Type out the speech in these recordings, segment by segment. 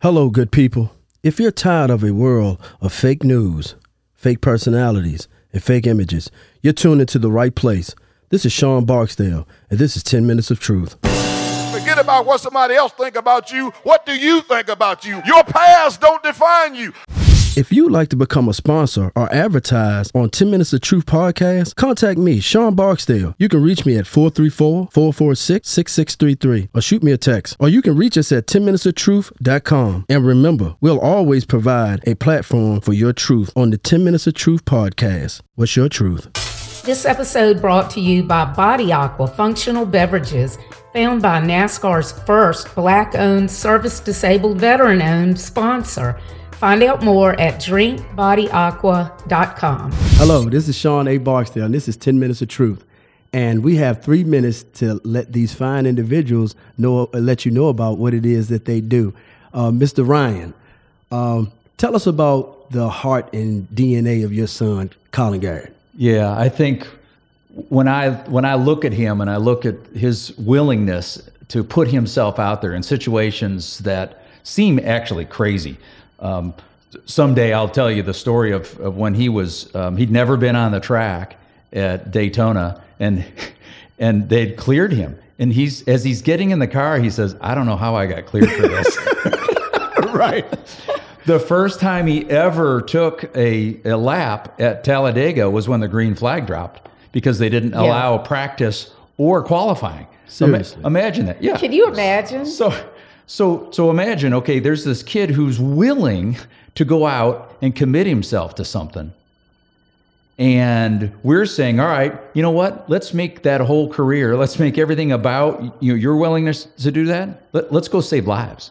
Hello, good people. If you're tired of a world of fake news, fake personalities, and fake images, you're tuned into the right place. This is Sean Barksdale, and this is 10 Minutes of Truth. Forget about what somebody else think about you. What do you think about you? Your past don't define you. If you'd like to become a sponsor or advertise on 10 Minutes of Truth podcast, contact me, Sean Barksdale. You can reach me at 434-446-6633 or shoot me a text. Or you can reach us at 10minutesoftruth.com. And remember, we'll always provide a platform for your truth on the 10 Minutes of Truth podcast. What's your truth? This episode brought to you by Body Aqua Functional Beverages, found by NASCAR's first black owned, service disabled, veteran owned sponsor. Find out more at drinkbodyaqua.com. Hello, this is Sean A. Barksdale, and this is 10 Minutes of Truth. And we have three minutes to let these fine individuals know, let you know about what it is that they do. Uh, Mr. Ryan, um, tell us about the heart and DNA of your son, Colin Garrett. Yeah, I think when I when I look at him and I look at his willingness to put himself out there in situations that seem actually crazy. Um, someday I'll tell you the story of, of when he was um, he'd never been on the track at Daytona and and they'd cleared him and he's as he's getting in the car he says I don't know how I got cleared for this right the first time he ever took a, a lap at Talladega was when the green flag dropped because they didn't Yeah. allow practice or qualifying Seriously? imagine that yeah Can you imagine? so, so, so imagine, okay, there's this kid who's willing to go out and commit himself to something. And we're saying, all right, you know what? Let's make that whole career, let's make everything about you know, your willingness to do that. Let, let's go save lives.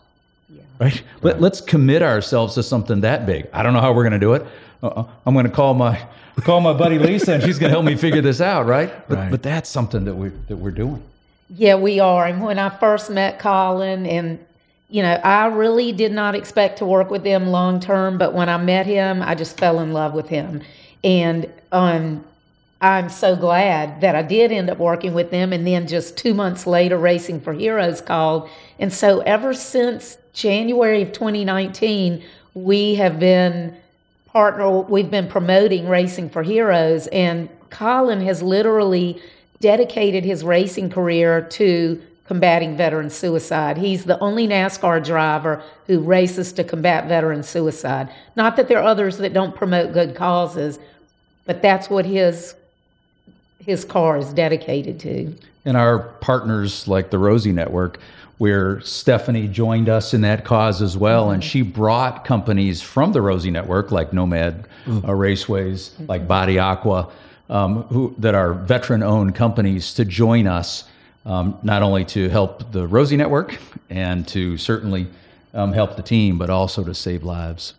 Right? Let, let's commit ourselves to something that big. I don't know how we're going to do it. Uh, I'm going to call my call my buddy Lisa, and she's going to help me figure this out. Right? But, Right. but that's something that we that we're doing. Yeah, we are. And when I first met Colin, and you know, I really did not expect to work with him long term, but when I met him, I just fell in love with him. And um, I'm so glad that I did end up working with them. And then just two months later, Racing for Heroes called. And so ever since January of 2019, we have been partner we've been promoting racing for heroes and colin has literally dedicated his racing career to combating veteran suicide. He's the only nascar driver who races to combat veteran suicide. Not that there are others that don't promote good causes but that's what his his car is dedicated to. And our partners like the Rosie Network, where Stephanie joined us in that cause as well, and she brought companies from the Rosie Network like Nomad uh, Raceways, like Body Aqua, um, who that are veteran-owned companies to join us, um, not only to help the Rosie Network and to certainly um, help the team, but also to save lives.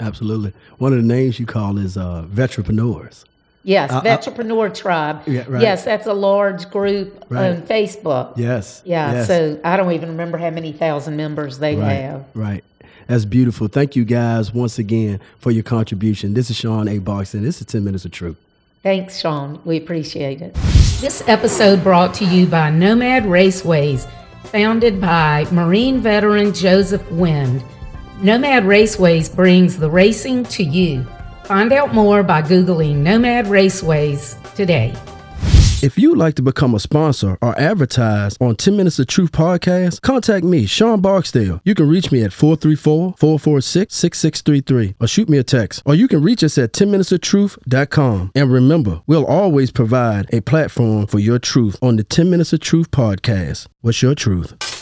Absolutely. One of the names you call is uh, Veterapreneurs. yes I- vetrepreneur tribe Yeah, right. yes that's a large group Right. on facebook Yes. Yeah, yes. so I don't even remember how many thousand members they Right, have. right. That's beautiful. Thank you guys once again for your contribution. This is Sean A. Barksdale. This is 10 Minutes of Truth. Thanks, Sean. We appreciate it. This episode brought to you by Nomad Raceways, founded by Marine veteran Joseph Wind. Nomad Raceways brings the racing to you. Find out more by Googling Nomad Raceways today. If you'd like to become a sponsor or advertise on 10 Minutes of Truth podcast, contact me, Sean Barksdale. You can reach me at 434-446-6633 or shoot me a text. Or you can reach us at 10minutesoftruth.com. And remember, we'll always provide a platform for your truth on the 10 Minutes of Truth podcast. What's your truth?